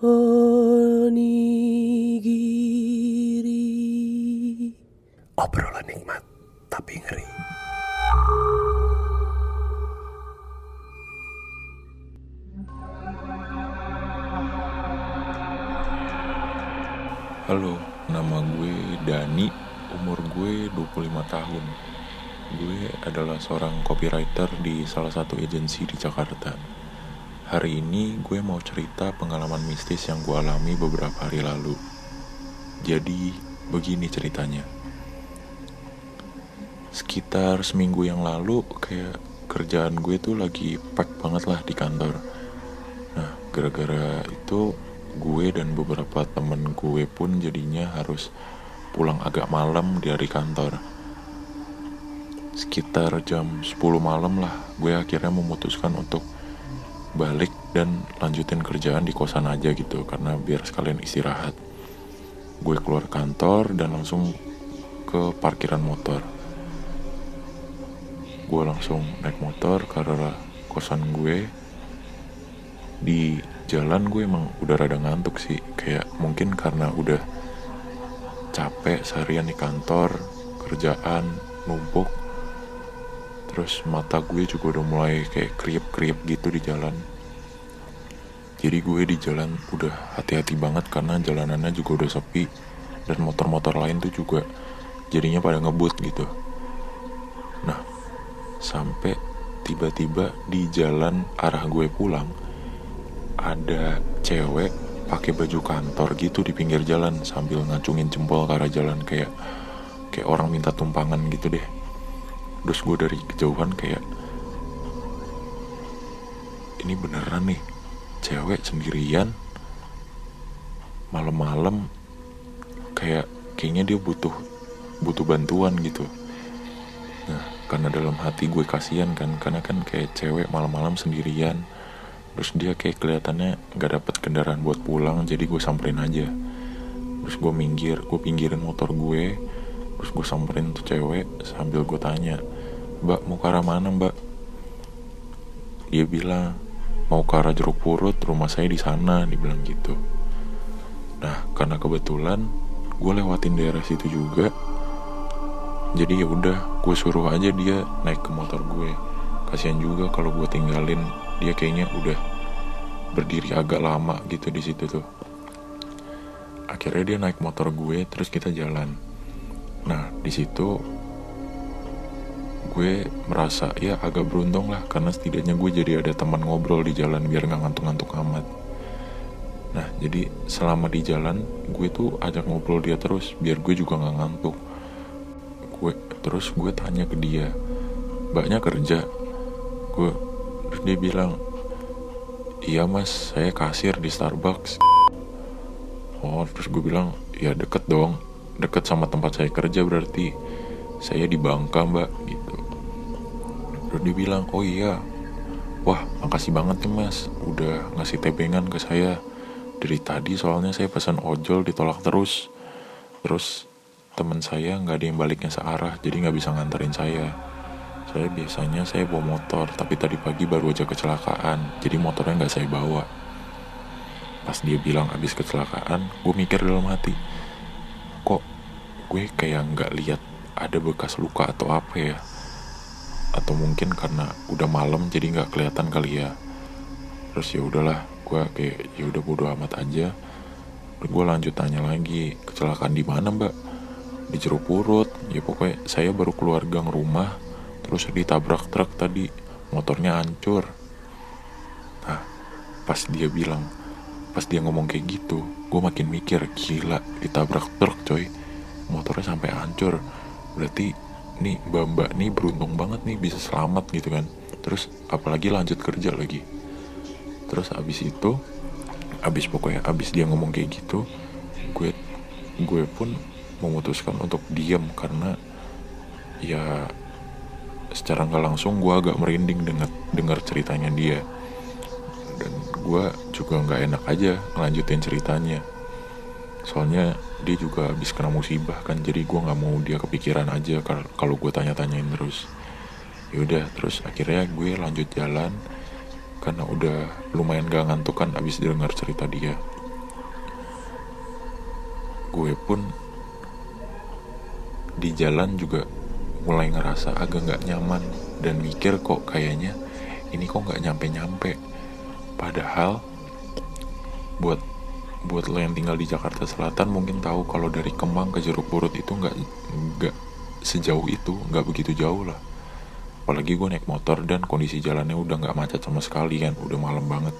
onigiri. Obrolan nikmat tapi ngeri. Halo, nama gue Dani, umur gue 25 tahun. Gue adalah seorang copywriter di salah satu agensi di Jakarta. Hari ini gue mau cerita pengalaman mistis yang gue alami beberapa hari lalu. Jadi, begini ceritanya. Sekitar seminggu yang lalu, kayak kerjaan gue tuh lagi pack banget lah di kantor. Nah, gara-gara itu gue dan beberapa temen gue pun jadinya harus pulang agak malam dari kantor. Sekitar jam 10 malam lah, gue akhirnya memutuskan untuk balik dan lanjutin kerjaan di kosan aja gitu, karena biar sekalian istirahat. Gue keluar kantor dan langsung ke parkiran motor. Gue langsung naik motor karena kosan gue di jalan gue emang udah rada ngantuk sih kayak mungkin karena udah capek seharian di kantor kerjaan numpuk terus mata gue juga udah mulai kayak kriep-kriep gitu di jalan. Jadi gue di jalan udah hati-hati banget karena jalanannya juga udah sepi. Dan motor-motor lain tuh juga jadinya pada ngebut gitu. Nah sampai tiba-tiba di jalan arah gue pulang ada cewek pakai baju kantor gitu di pinggir jalan sambil ngacungin jempol ke arah jalan. Kayak kayak orang minta tumpangan gitu deh terus gue dari kejauhan kayak ini beneran nih cewek sendirian malam-malam kayak kayaknya dia butuh butuh bantuan gitu. Nah karena dalam hati gue kasihan kan karena kan kayak cewek malam-malam sendirian terus dia kayak kelihatannya nggak dapat kendaraan buat pulang jadi gue samperin aja. Terus gue minggir gue pinggirin motor gue terus gue samperin tuh cewek sambil gue tanya mbak mau ke arah mana mbak? Dia bilang mau ke arah jeruk purut rumah saya di sana dibilang gitu. Nah karena kebetulan gue lewatin daerah situ juga jadi ya udah gue suruh aja dia naik ke motor gue. Kasihan juga kalau gue tinggalin dia kayaknya udah berdiri agak lama gitu di situ tuh. Akhirnya dia naik motor gue terus kita jalan nah di situ gue merasa ya agak beruntung lah karena setidaknya gue jadi ada teman ngobrol di jalan biar nggak ngantuk-ngantuk amat. Nah jadi selama di jalan gue tuh ajak ngobrol dia terus biar gue juga nggak ngantuk. Gue terus gue tanya ke dia mbaknya kerja? Gue terus dia bilang iya mas saya kasir di Starbucks. Oh terus gue bilang ya deket dong deket sama tempat saya kerja berarti saya di Bangka mbak gitu. Terus dia bilang oh iya wah makasih banget nih mas udah ngasih tebengan ke saya. Dari tadi soalnya saya pesan ojol ditolak terus. Terus teman saya nggak ada yang baliknya searah jadi nggak bisa nganterin saya. Saya biasanya saya bawa motor tapi tadi pagi baru aja kecelakaan jadi motornya nggak saya bawa. Pas dia bilang habis kecelakaan gue mikir dalam hati gue kayak nggak lihat ada bekas luka atau apa ya. Atau mungkin karena udah malam jadi nggak kelihatan kali ya. Terus ya udahlah gue kayak ya udah bodo amat aja. Gue lanjut tanya lagi kecelakaan di mana mbak? Di jeruk purut. Ya pokoknya saya baru keluar gang rumah terus ditabrak truk tadi motornya hancur. Nah pas dia bilang pas dia ngomong kayak gitu gue makin mikir gila ditabrak truk coy motornya sampai hancur berarti nih mbak mbak nih beruntung banget nih bisa selamat gitu kan. Terus apalagi lanjut kerja lagi. Terus abis itu abis pokoknya abis dia ngomong kayak gitu gue gue pun memutuskan untuk diam karena ya secara nggak langsung gue agak merinding dengar dengar ceritanya dia. Dan gue juga nggak enak aja ngelanjutin ceritanya soalnya dia juga habis kena musibah kan jadi gue nggak mau dia kepikiran aja kalau gue tanya-tanyain terus. Yaudah terus akhirnya gue lanjut jalan karena udah lumayan gak ngantuk kan abis dengar cerita dia. Gue pun di jalan juga mulai ngerasa agak nggak nyaman dan mikir kok kayaknya ini kok nggak nyampe-nyampe. Padahal buat buat lo yang tinggal di Jakarta Selatan mungkin tahu kalau dari Kemang ke Jeruk Purut itu nggak nggak sejauh itu nggak begitu jauh lah. Apalagi gue naik motor dan kondisi jalannya udah nggak macet sama sekali kan. Udah malam banget.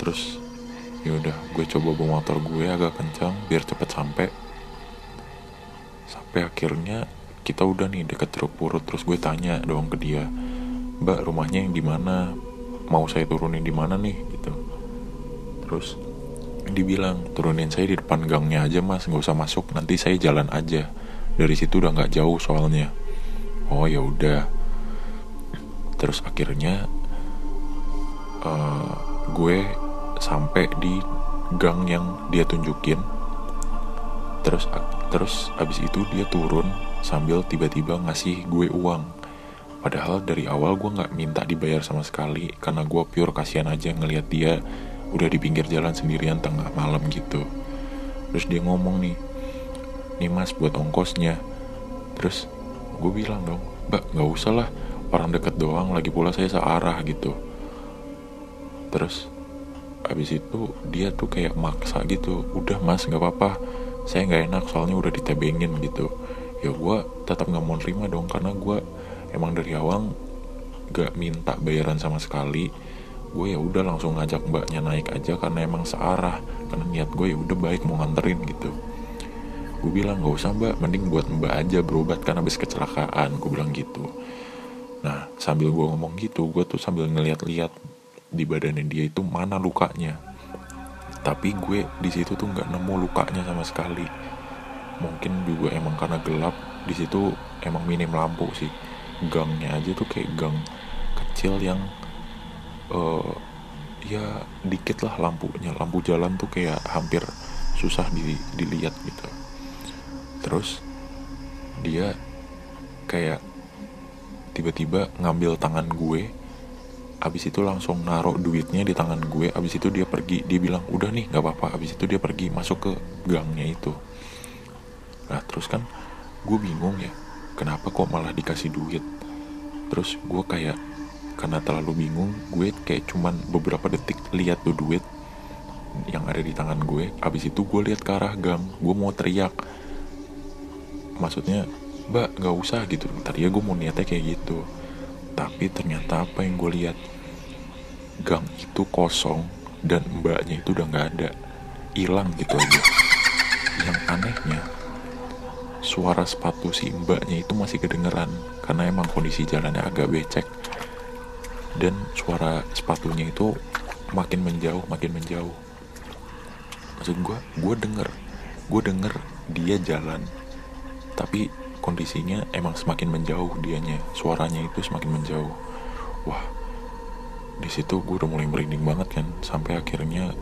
Terus ya udah gue coba bawa motor gue agak kencang biar cepet sampai sampai akhirnya kita udah nih deket Jeruk Purut terus gue tanya doang ke dia mbak rumahnya yang di mana? Mau saya turunin di mana nih? Gitu. Terus dibilang turunin saya di depan gangnya aja mas. Nggak usah masuk. Nanti saya jalan aja. Dari situ udah nggak jauh soalnya. Oh ya udah. Terus akhirnya uh, gue sampai di gang yang dia tunjukin. Terus terus abis itu dia turun sambil tiba-tiba ngasih gue uang. Padahal dari awal gue nggak minta dibayar sama sekali. Karena gue pure kasihan aja ngelihat dia udah di pinggir jalan sendirian tengah malam gitu. Terus dia ngomong nih nih mas buat ongkosnya. Terus gue bilang dong mbak nggak usah lah orang deket doang lagi pula saya searah gitu. Terus abis itu dia tuh kayak maksa gitu udah mas nggak apa-apa saya nggak enak soalnya udah ditebengin gitu. Ya gue tetap nggak mau nerima dong karena gue emang dari awal gak minta bayaran sama sekali gue ya udah langsung ngajak mbaknya naik aja karena emang searah. Karena niat gue ya udah baik mau nganterin gitu. Gue bilang gak usah mbak. Mending buat mbak aja berobat kan habis kecelakaan. Gue bilang gitu. Nah sambil gue ngomong gitu gue tuh sambil ngeliat-liat di badannya dia itu mana lukanya. Tapi gue di situ tuh nggak nemu lukanya sama sekali. Mungkin juga emang karena gelap di situ emang minim lampu sih. Gangnya aja tuh kayak gang kecil yang uh, ya dikit lah lampunya. Lampu jalan tuh kayak hampir susah di, dilihat gitu. Terus dia kayak tiba-tiba ngambil tangan gue. Abis itu langsung naruh duitnya di tangan gue. Abis itu dia pergi. Dia bilang udah nih nggak apa-apa. Abis itu dia pergi masuk ke gangnya itu. Nah terus kan gue bingung ya kenapa kok malah dikasih duit? Terus gue kayak karena terlalu bingung gue kayak cuman beberapa detik lihat tuh duit yang ada di tangan gue. Abis itu gue lihat ke arah gang gue mau teriak. Maksudnya mbak nggak usah gitu. Tadi ya gue mau niatnya kayak gitu. Tapi ternyata apa yang gue lihat gang itu kosong dan mbaknya itu udah nggak ada. Hilang gitu aja. Yang anehnya suara sepatu si mbaknya itu masih kedengeran. Karena emang kondisi jalannya agak becek dan suara sepatunya itu makin menjauh makin menjauh. Maksud gue gue denger gue denger dia jalan. Tapi kondisinya emang semakin menjauh dianya. Suaranya itu semakin menjauh. Wah di situ gue udah mulai merinding banget kan sampai akhirnya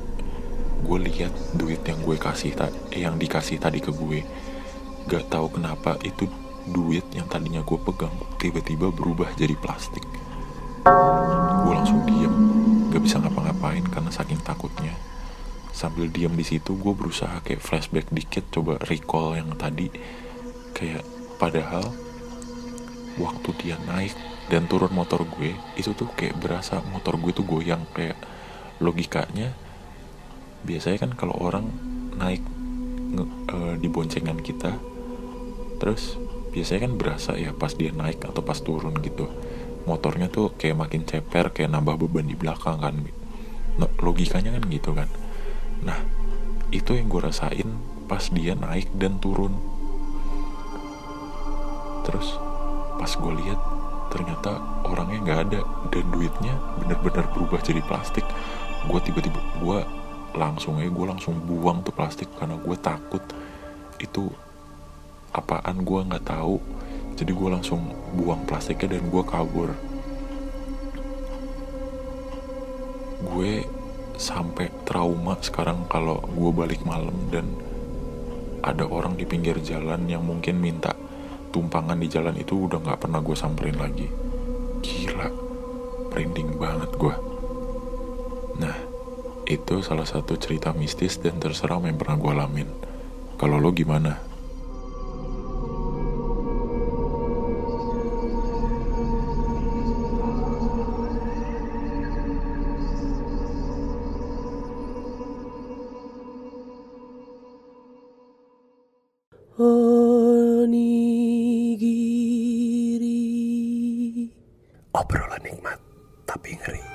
gue lihat duit yang gue kasih eh, yang dikasih tadi ke gue. Gak tahu kenapa itu duit yang tadinya gue pegang tiba-tiba berubah jadi plastik. Gue langsung diem, gak bisa ngapa-ngapain karena saking takutnya. Sambil diem di situ, gue berusaha kayak flashback dikit, coba recall yang tadi. Kayak padahal waktu dia naik dan turun motor gue, itu tuh kayak berasa motor gue tuh goyang kayak logikanya. Biasanya kan kalau orang naik uh, di boncengan kita terus biasanya kan berasa ya pas dia naik atau pas turun gitu motornya tuh kayak makin ceper kayak nambah beban di belakang kan. Nah, logikanya kan gitu kan. Nah itu yang gue rasain pas dia naik dan turun. Terus pas gue lihat ternyata orangnya nggak ada dan duitnya bener-bener berubah jadi plastik. Gue tiba-tiba gue langsung ya gue langsung buang tuh plastik karena gue takut. Itu apaan? Gue nggak tahu jadi gue langsung buang plastiknya dan gue kabur. Gue sampai trauma sekarang kalau gue balik malam dan ada orang di pinggir jalan yang mungkin minta tumpangan di jalan itu udah nggak pernah gue samperin lagi. Gila merinding banget gue nah itu salah satu cerita mistis dan terserah yang pernah gue alamin. Kalau lo gimana? Obrolan nikmat tapi ngeri.